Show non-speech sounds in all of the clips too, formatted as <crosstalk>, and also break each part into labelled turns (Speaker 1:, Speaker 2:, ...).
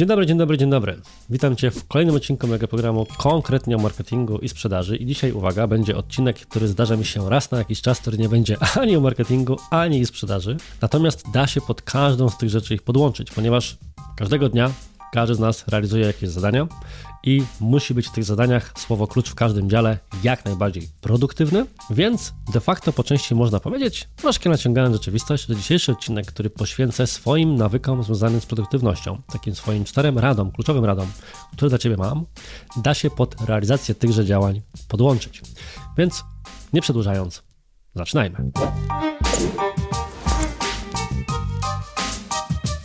Speaker 1: Dzień dobry, dzień dobry, dzień dobry. Witam Cię w kolejnym odcinku mojego programu konkretnie o marketingu i sprzedaży. I dzisiaj, uwaga, będzie odcinek, który zdarza mi się raz na jakiś czas, który nie będzie <laughs> ani o marketingu, ani o sprzedaży. Natomiast da się pod każdą z tych rzeczy ich podłączyć, ponieważ każdego dnia każdy z nas realizuje jakieś zadania i musi być w tych zadaniach słowo klucz w każdym dziale jak najbardziej produktywny, więc de facto po części można powiedzieć, troszkę naciągając rzeczywistość, że dzisiejszy odcinek, który poświęcę swoim nawykom związanym z produktywnością, takim swoim czterem radom, kluczowym radom, które dla Ciebie mam, da się pod realizację tychże działań podłączyć. Więc nie przedłużając, zaczynajmy.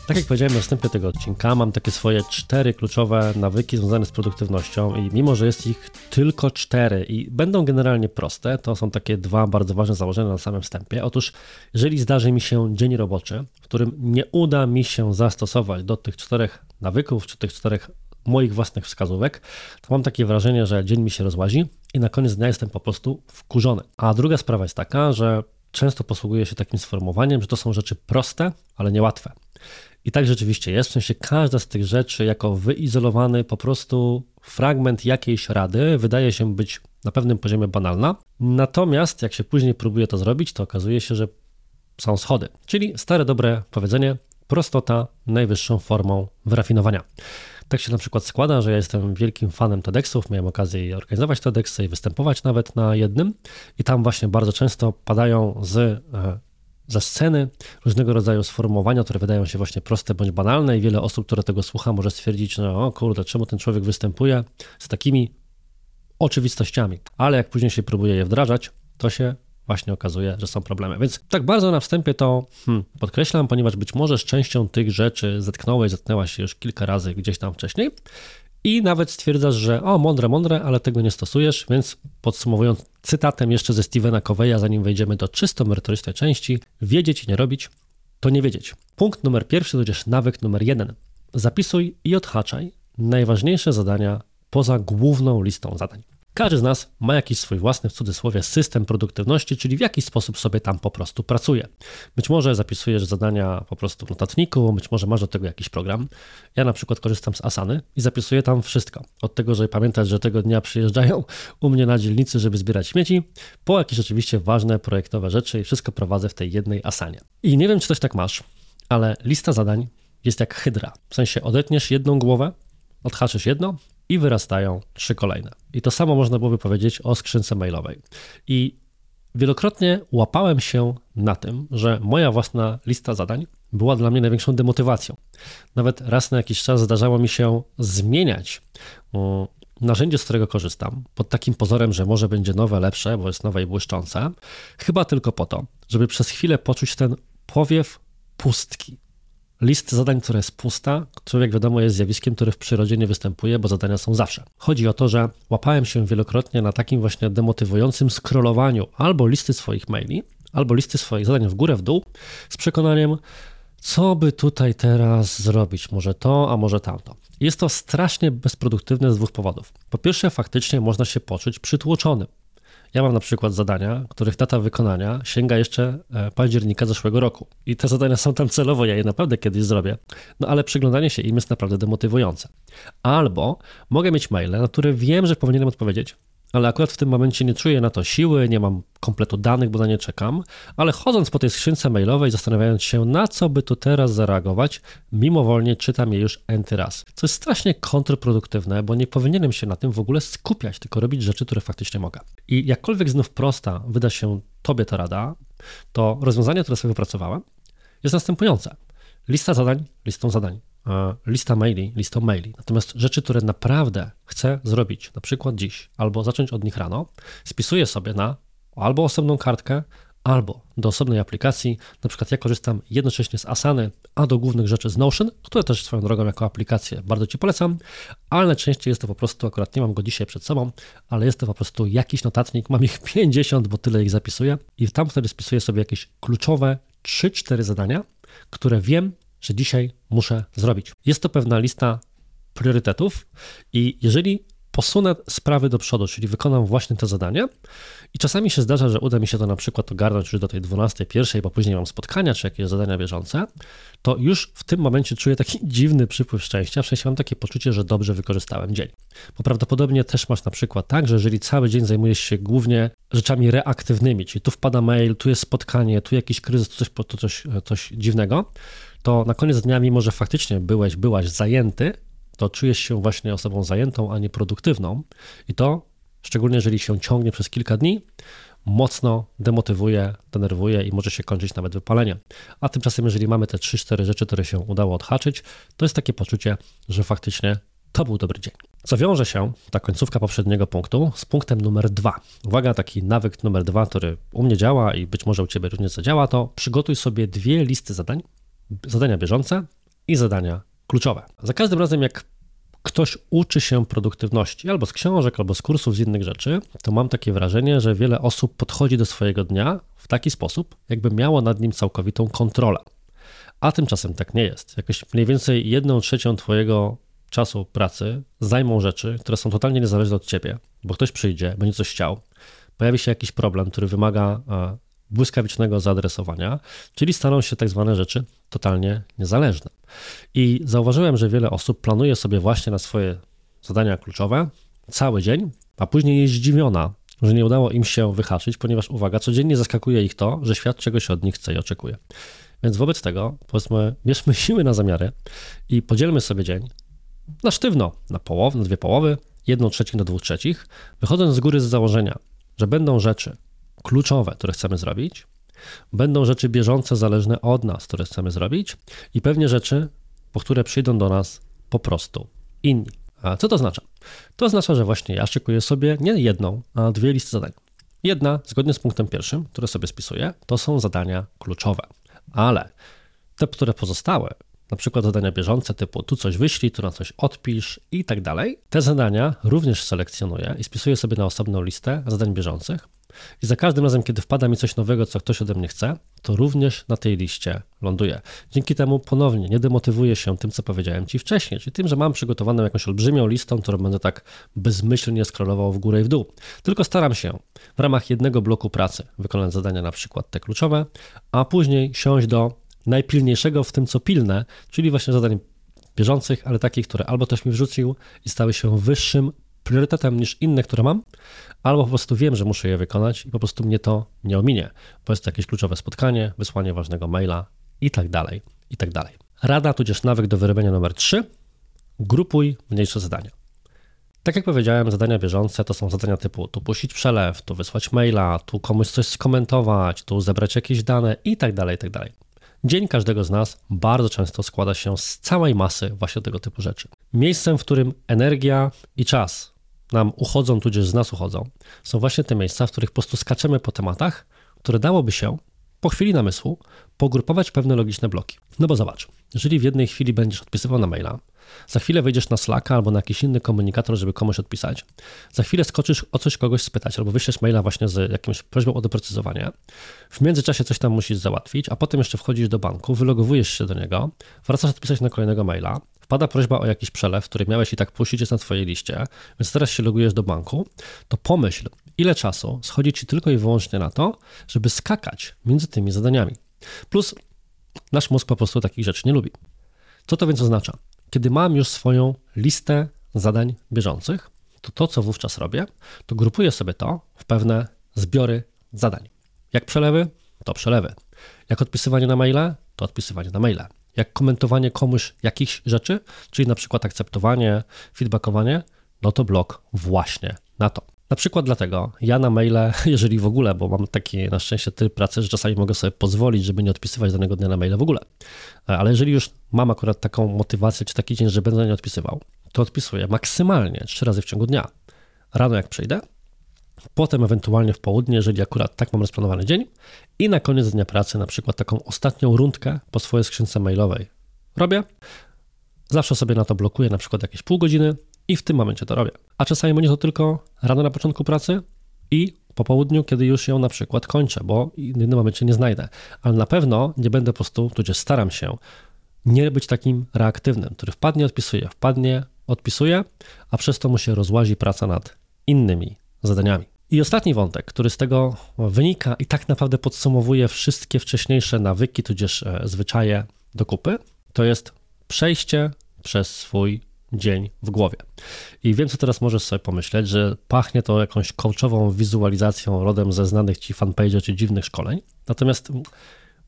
Speaker 1: Tak jak powiedziałem na wstępie tego odcinka, mam takie swoje cztery kluczowe nawyki związane z produktywnością i mimo, że jest ich tylko cztery i będą generalnie proste, to są takie dwa bardzo ważne założenia na samym wstępie. Otóż, jeżeli zdarzy mi się dzień roboczy, w którym nie uda mi się zastosować do tych czterech nawyków, czy tych czterech moich własnych wskazówek, to mam takie wrażenie, że dzień mi się rozłazi i na koniec dnia jestem po prostu wkurzony. A druga sprawa jest taka, że często posługuję się takim sformułowaniem, że to są rzeczy proste, ale niełatwe. I tak rzeczywiście jest, w sensie każda z tych rzeczy jako wyizolowany po prostu fragment jakiejś rady wydaje się być na pewnym poziomie banalna. Natomiast jak się później próbuje to zrobić, to okazuje się, że są schody. Czyli stare dobre powiedzenie, prostota najwyższą formą wyrafinowania. Tak się na przykład składa, że ja jestem wielkim fanem TEDxów, miałem okazję organizować TEDxy i występować nawet na jednym. I tam właśnie bardzo często padają z e, za sceny, różnego rodzaju sformułowania, które wydają się właśnie proste bądź banalne. I wiele osób, które tego słucha, może stwierdzić, no o kurde, czemu ten człowiek występuje z takimi oczywistościami. Ale jak później się próbuje je wdrażać, to się właśnie okazuje, że są problemy. Więc tak bardzo na wstępie to hmm, podkreślam, ponieważ być może z częścią tych rzeczy zetknąłeś, zetknęłaś się już kilka razy gdzieś tam wcześniej i nawet stwierdzasz, że o, mądre, mądre, ale tego nie stosujesz, więc podsumowując cytatem jeszcze ze Stevena Coveya, zanim wejdziemy do czysto merytorycznej części, wiedzieć i nie robić, to nie wiedzieć. Punkt numer pierwszy, tudzież nawyk numer jeden. Zapisuj i odhaczaj najważniejsze zadania poza główną listą zadań. Każdy z nas ma jakiś swój własny, w cudzysłowie, system produktywności, czyli w jakiś sposób sobie tam po prostu pracuje. Być może zapisujesz zadania po prostu w notatniku, być może masz do tego jakiś program. Ja na przykład korzystam z Asany i zapisuję tam wszystko. Od tego, żeby pamiętać, że tego dnia przyjeżdżają u mnie na dzielnicy, żeby zbierać śmieci, po jakieś oczywiście ważne projektowe rzeczy i wszystko prowadzę w tej jednej Asanie. I nie wiem, czy coś tak masz, ale lista zadań jest jak hydra. W sensie odetniesz jedną głowę, odhaczysz jedno, i wyrastają trzy kolejne. I to samo można byłoby powiedzieć o skrzynce mailowej. I wielokrotnie łapałem się na tym, że moja własna lista zadań była dla mnie największą demotywacją. Nawet raz na jakiś czas zdarzało mi się zmieniać narzędzie, z którego korzystam, pod takim pozorem, że może będzie nowe, lepsze, bo jest nowe i błyszczące, chyba tylko po to, żeby przez chwilę poczuć ten powiew pustki, List zadań, która jest pusta, jak wiadomo jest zjawiskiem, które w przyrodzie nie występuje, bo zadania są zawsze. Chodzi o to, że łapałem się wielokrotnie na takim właśnie demotywującym scrollowaniu albo listy swoich maili, albo listy swoich zadań w górę, w dół, z przekonaniem, co by tutaj teraz zrobić, może to, a może tamto. Jest to strasznie bezproduktywne z dwóch powodów. Po pierwsze, faktycznie można się poczuć przytłoczonym. Ja mam na przykład zadania, których data wykonania sięga jeszcze e, października zeszłego roku. I te zadania są tam celowo, ja je naprawdę kiedyś zrobię. No ale przyglądanie się im jest naprawdę demotywujące. Albo mogę mieć maile, na które wiem, że powinienem odpowiedzieć, ale akurat w tym momencie nie czuję na to siły, nie mam kompletu danych, bo na nie czekam, ale chodząc po tej skrzynce mailowej, zastanawiając się, na co by tu teraz zareagować, mimowolnie czytam je już enty raz. Co jest strasznie kontrproduktywne, bo nie powinienem się na tym w ogóle skupiać, tylko robić rzeczy, które faktycznie mogę. I jakkolwiek znów prosta wyda się Tobie ta rada, to rozwiązanie, które sobie wypracowałem, jest następujące. Lista zadań, listą zadań lista maili, listą maili. Natomiast rzeczy, które naprawdę chcę zrobić, na przykład dziś, albo zacząć od nich rano, spisuję sobie na albo osobną kartkę, albo do osobnej aplikacji. Na przykład ja korzystam jednocześnie z Asany, a do głównych rzeczy z Notion, które też swoją drogą jako aplikację bardzo Ci polecam, ale najczęściej jest to po prostu, akurat nie mam go dzisiaj przed sobą, ale jest to po prostu jakiś notatnik, mam ich <laughs> 50, bo tyle ich zapisuję i tam wtedy spisuję sobie jakieś kluczowe 3-4 zadania, które wiem, że dzisiaj muszę zrobić. Jest to pewna lista priorytetów i jeżeli posunę sprawy do przodu, czyli wykonam właśnie to zadanie i czasami się zdarza, że uda mi się to na przykład ogarnąć już do tej 12, pierwszej, bo później mam spotkania czy jakieś zadania bieżące, to już w tym momencie czuję taki <laughs> dziwny przypływ szczęścia, w sensie mam takie poczucie, że dobrze wykorzystałem dzień. Bo prawdopodobnie też masz na przykład tak, że jeżeli cały dzień zajmujesz się głównie rzeczami reaktywnymi, czyli tu wpada mail, tu jest spotkanie, tu jakiś kryzys, tu coś, tu coś, coś dziwnego, to na koniec dnia, mimo że faktycznie byłeś, byłaś zajęty, to czujesz się właśnie osobą zajętą, a nie produktywną. I to, szczególnie jeżeli się ciągnie przez kilka dni, mocno demotywuje, denerwuje i może się kończyć nawet wypaleniem. A tymczasem, jeżeli mamy te 3-4 rzeczy, które się udało odhaczyć, to jest takie poczucie, że faktycznie to był dobry dzień. Co wiąże się, ta końcówka poprzedniego punktu, z punktem numer dwa. Uwaga, taki nawyk numer dwa, który u mnie działa i być może u Ciebie również zadziała, to przygotuj sobie dwie listy zadań, zadania bieżące i zadania kluczowe. Za każdym razem, jak ktoś uczy się produktywności albo z książek, albo z kursów, z innych rzeczy, to mam takie wrażenie, że wiele osób podchodzi do swojego dnia w taki sposób, jakby miało nad nim całkowitą kontrolę. A tymczasem tak nie jest. Jakoś mniej więcej jedną trzecią Twojego czasu pracy zajmą rzeczy, które są totalnie niezależne od Ciebie, bo ktoś przyjdzie, będzie coś chciał, pojawi się jakiś problem, który wymaga e, błyskawicznego zaadresowania, czyli staną się tak zwane rzeczy totalnie niezależne. I zauważyłem, że wiele osób planuje sobie właśnie na swoje zadania kluczowe cały dzień, a później jest zdziwiona, że nie udało im się wyhaczyć, ponieważ uwaga, codziennie zaskakuje ich to, że świat czegoś od nich chce i oczekuje. Więc wobec tego, powiedzmy, bierzmy <laughs> siły na zamiary i podzielmy sobie dzień na sztywno, na połowę, na dwie połowy, jedną trzecią do dwóch trzecich, wychodząc z góry z założenia, że będą rzeczy, kluczowe, które chcemy zrobić, będą rzeczy bieżące, zależne od nas, które chcemy zrobić i pewnie rzeczy, po które przyjdą do nas po prostu inni. A co to oznacza? To oznacza, że właśnie ja szykuję sobie nie jedną, a dwie listy zadań. Jedna, zgodnie z punktem pierwszym, które sobie spisuję, to są zadania kluczowe, ale te, które pozostałe, na przykład zadania bieżące typu tu coś wyślij, tu na coś odpisz i tak dalej, te zadania również selekcjonuję i spisuję sobie na osobną listę zadań bieżących, i za każdym razem, kiedy wpada mi coś nowego, co ktoś ode mnie chce, to również na tej liście ląduje. Dzięki temu ponownie nie demotywuję się tym, co powiedziałem Ci wcześniej, czyli tym, że mam przygotowaną jakąś olbrzymią listą, którą będę tak bezmyślnie scrollował w górę i w dół. Tylko staram się w ramach jednego bloku pracy wykonać zadania, na przykład te kluczowe, a później siąść do najpilniejszego w tym, co pilne, czyli właśnie zadań bieżących, ale takich, które albo ktoś mi wrzucił i stały się wyższym priorytetem niż inne, które mam, albo po prostu wiem, że muszę je wykonać i po prostu mnie to nie ominie, bo jest to jakieś kluczowe spotkanie, wysłanie ważnego maila i tak dalej, i tak dalej. Rada tudzież nawyk do wyrobienia numer 3. Grupuj mniejsze zadania. Tak jak powiedziałem, zadania bieżące to są zadania typu tu puścić przelew, tu wysłać maila, tu komuś coś skomentować, tu zebrać jakieś dane i tak dalej, i tak dalej. Dzień każdego z nas bardzo często składa się z całej masy właśnie tego typu rzeczy. Miejscem, w którym energia i czas nam uchodzą, tudzież z nas uchodzą, są właśnie te miejsca, w których po prostu skaczemy po tematach, które dałoby się po chwili namysłu pogrupować pewne logiczne bloki. No bo zobacz, jeżeli w jednej chwili będziesz odpisywał na maila, za chwilę wejdziesz na Slacka albo na jakiś inny komunikator, żeby komuś odpisać, za chwilę skoczysz o coś kogoś spytać albo wyślesz maila właśnie z jakimś prośbą o doprecyzowanie, w międzyczasie coś tam musisz załatwić, a potem jeszcze wchodzisz do banku, wylogowujesz się do niego, wracasz odpisać na kolejnego maila, wpada prośba o jakiś przelew, który miałeś i tak puścić, jest na twojej liście, więc teraz się logujesz do banku, to pomyśl, ile czasu schodzi ci tylko i wyłącznie na to, żeby skakać między tymi zadaniami. Plus nasz mózg po prostu takich rzeczy nie lubi. Co to więc oznacza? Kiedy mam już swoją listę zadań bieżących, to to, co wówczas robię, to grupuję sobie to w pewne zbiory zadań. Jak przelewy, to przelewy. Jak odpisywanie na maile, to odpisywanie na maile jak komentowanie komuś jakichś rzeczy, czyli na przykład akceptowanie, feedbackowanie, no to blok właśnie na to. Na przykład dlatego ja na maile, <laughs> jeżeli w ogóle, bo mam taki na szczęście tryb pracy, że czasami mogę sobie pozwolić, żeby nie odpisywać danego dnia na maile w ogóle. Ale jeżeli już mam akurat taką motywację czy taki dzień, że będę nie odpisywał, to odpisuję maksymalnie trzy razy w ciągu dnia. Rano jak przyjdę, potem ewentualnie w południe, jeżeli akurat tak mam rozplanowany dzień i na koniec dnia pracy na przykład taką ostatnią rundkę po swojej skrzynce mailowej robię. Zawsze sobie na to blokuję na przykład jakieś pół godziny i w tym momencie to robię. A czasami będzie to tylko rano na początku pracy i po południu, kiedy już ją na przykład kończę, bo w innym momencie nie znajdę. Ale na pewno nie będę po prostu, tudzież staram się nie być takim reaktywnym, który wpadnie, odpisuje, wpadnie, odpisuje, a przez to mu się rozłazi praca nad innymi zadaniami. I ostatni wątek, który z tego wynika i tak naprawdę podsumowuje wszystkie wcześniejsze nawyki, tudzież e, zwyczaje do kupy, to jest przejście przez swój dzień w głowie. I wiem, co teraz możesz sobie pomyśleć, że pachnie to jakąś coachową wizualizacją rodem ze znanych ci fanpage czy dziwnych szkoleń. Natomiast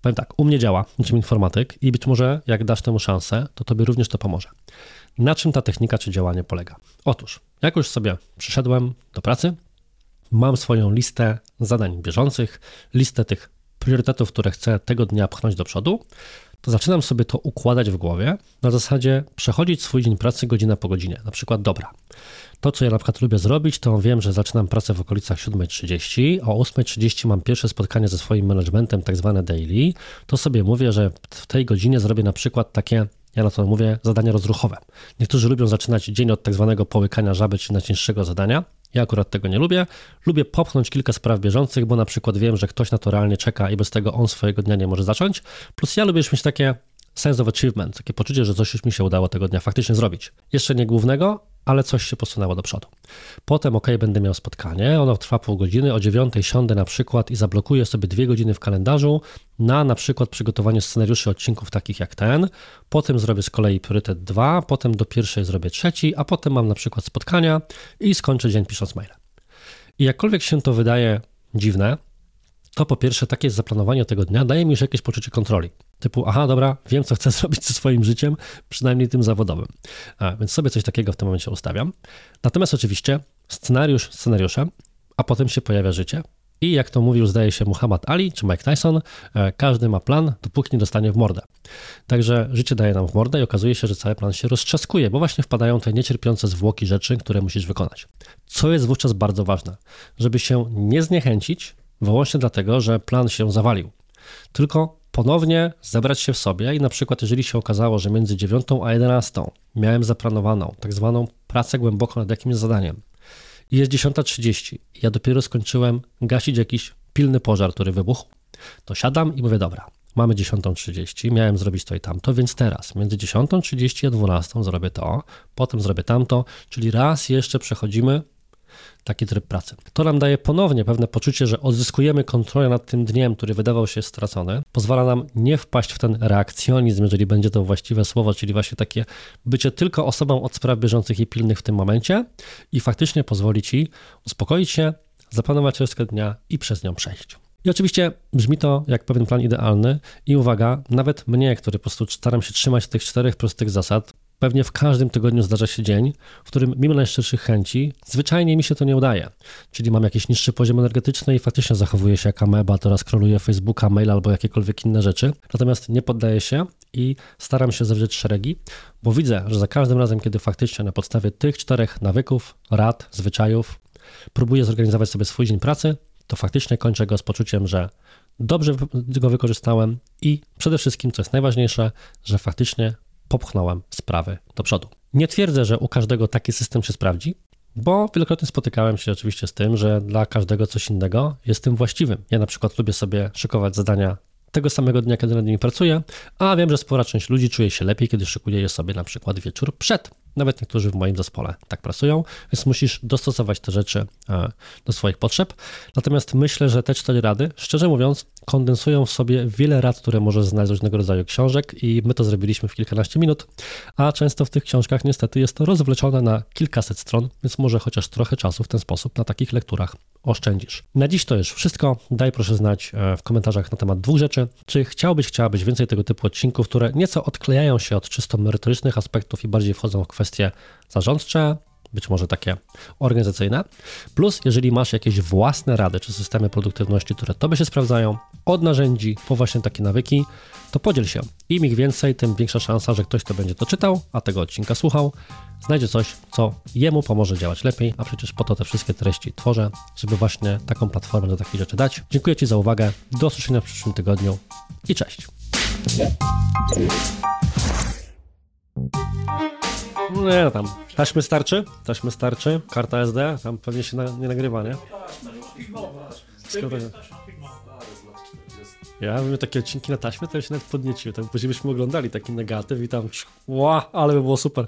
Speaker 1: powiem tak, u mnie działa niczym informatyk i być może jak dasz temu szansę, to tobie również to pomoże. Na czym ta technika czy działanie polega? Otóż, jak już sobie przyszedłem do pracy, mam swoją listę zadań bieżących, listę tych priorytetów, które chcę tego dnia pchnąć do przodu, to zaczynam sobie to układać w głowie, na zasadzie przechodzić swój dzień pracy godzina po godzinie. Na przykład, dobra, to co ja na przykład lubię zrobić, to wiem, że zaczynam pracę w okolicach 7.30, o 8.30 mam pierwsze spotkanie ze swoim managementem, tak zwane daily, to sobie mówię, że w tej godzinie zrobię na przykład takie ja na to mówię zadania rozruchowe. Niektórzy lubią zaczynać dzień od tak zwanego połykania żaby, czy najcięższego zadania. Ja akurat tego nie lubię. Lubię popchnąć kilka spraw bieżących, bo na przykład wiem, że ktoś na to realnie czeka i bez tego on swojego dnia nie może zacząć. Plus ja lubię mieć takie sense of achievement, takie poczucie, że coś już mi się udało tego dnia faktycznie zrobić. Jeszcze nie głównego, ale coś się posunęło do przodu. Potem, ok, będę miał spotkanie, ono trwa pół godziny, o dziewiątej siądę na przykład i zablokuję sobie dwie godziny w kalendarzu na na przykład przygotowanie scenariuszy odcinków takich jak ten, potem zrobię z kolei priorytet dwa, potem do pierwszej zrobię trzeci, a potem mam na przykład spotkania i skończę dzień pisząc maile. I jakkolwiek się to wydaje dziwne, to po pierwsze takie zaplanowanie tego dnia daje mi już jakieś poczucie kontroli. Typu, aha, dobra, wiem, co chcę <laughs> zrobić ze swoim życiem, przynajmniej tym zawodowym. A, więc sobie coś takiego w tym momencie ustawiam. Natomiast oczywiście scenariusz scenariuszem, a potem się pojawia życie. I jak to mówił, zdaje się, Muhammad Ali czy Mike Tyson, e, każdy ma plan, dopóki nie dostanie w mordę. Także życie daje nam w mordę i okazuje się, że cały plan się roztrzaskuje, bo właśnie wpadają te niecierpiące zwłoki rzeczy, które musisz wykonać. Co jest wówczas bardzo ważne, żeby się nie zniechęcić, wyłącznie dlatego, że plan się zawalił. Tylko ponownie zebrać się w sobie i na przykład, jeżeli się okazało, że między 9 a 11 miałem zaplanowaną tak zwaną pracę głęboko nad jakimś zadaniem i jest 10.30 ja dopiero skończyłem gasić jakiś pilny pożar, który wybuchł, to siadam i mówię, dobra, mamy 10.30, miałem zrobić to i tamto, więc teraz między 10.30 a 12 zrobię to, potem zrobię tamto, czyli raz jeszcze przechodzimy taki tryb pracy. To nam daje ponownie pewne poczucie, że odzyskujemy kontrolę nad tym dniem, który wydawał się stracony. Pozwala nam nie wpaść w ten reakcjonizm, jeżeli będzie to właściwe słowo, czyli właśnie takie bycie tylko osobą od spraw bieżących i pilnych w tym momencie i faktycznie pozwoli ci uspokoić się, zaplanować resztę dnia i przez nią przejść. I oczywiście brzmi to jak pewien plan idealny i uwaga, nawet mnie, który po prostu staram się trzymać tych czterech prostych zasad, Pewnie w każdym tygodniu zdarza się dzień, w którym mimo najszczerszych chęci zwyczajnie mi się to nie udaje. Czyli mam jakiś niższy poziom energetyczny i faktycznie zachowuję się jak ameba, teraz kroluję Facebooka, maila albo jakiekolwiek inne rzeczy. Natomiast nie poddaję się i staram się zawrzeć szeregi, bo widzę, że za każdym razem, kiedy faktycznie na podstawie tych czterech nawyków, rad, zwyczajów próbuję zorganizować sobie swój dzień pracy, to faktycznie kończę go z poczuciem, że dobrze go wykorzystałem i przede wszystkim, co jest najważniejsze, że faktycznie popchnąłem sprawy do przodu. Nie twierdzę, że u każdego taki system się sprawdzi, bo wielokrotnie spotykałem się oczywiście z tym, że dla każdego coś innego jest tym właściwym. Ja na przykład lubię sobie szykować zadania tego samego dnia, kiedy nad nimi pracuję, a wiem, że spora część ludzi czuje się lepiej, kiedy szykuje je sobie na przykład wieczór przed. Nawet niektórzy w moim zespole tak pracują, więc musisz dostosować te rzeczy e, do swoich potrzeb. Natomiast myślę, że te cztery rady, szczerze mówiąc, kondensują w sobie wiele rad, które możesz znaleźć z różnego rodzaju książek i my to zrobiliśmy w kilkanaście minut, a często w tych książkach niestety jest to rozwleczone na kilkaset stron, więc może chociaż trochę czasu w ten sposób na takich lekturach oszczędzisz. Na dziś to już wszystko. Daj proszę znać e, w komentarzach na temat dwóch rzeczy. Czy chciałbyś, chciałabyś więcej tego typu odcinków, które nieco odklejają się od czysto merytorycznych aspektów i bardziej wchodzą w kwestie zarządcze, być może takie organizacyjne. Plus, jeżeli masz jakieś własne rady czy systemy produktywności, które tobie się sprawdzają, od narzędzi po właśnie takie nawyki, to podziel się. Im ich więcej, tym większa szansa, że ktoś, kto będzie to czytał, a tego odcinka słuchał, znajdzie coś, co jemu pomoże działać lepiej, a przecież po to te wszystkie treści tworzę, żeby właśnie taką platformę do takich rzeczy dać. Dziękuję Ci za uwagę, do usłyszenia w przyszłym tygodniu i cześć. Nie, no tam taśmy starczy, taśmy starczy, karta SD, tam pewnie się na, nie nagrywa, nie? Skoro... Ja bym takie odcinki na taśmę, to ja się nawet podniecił, tak później byśmy oglądali taki negatyw i tam, ła, ale by było super.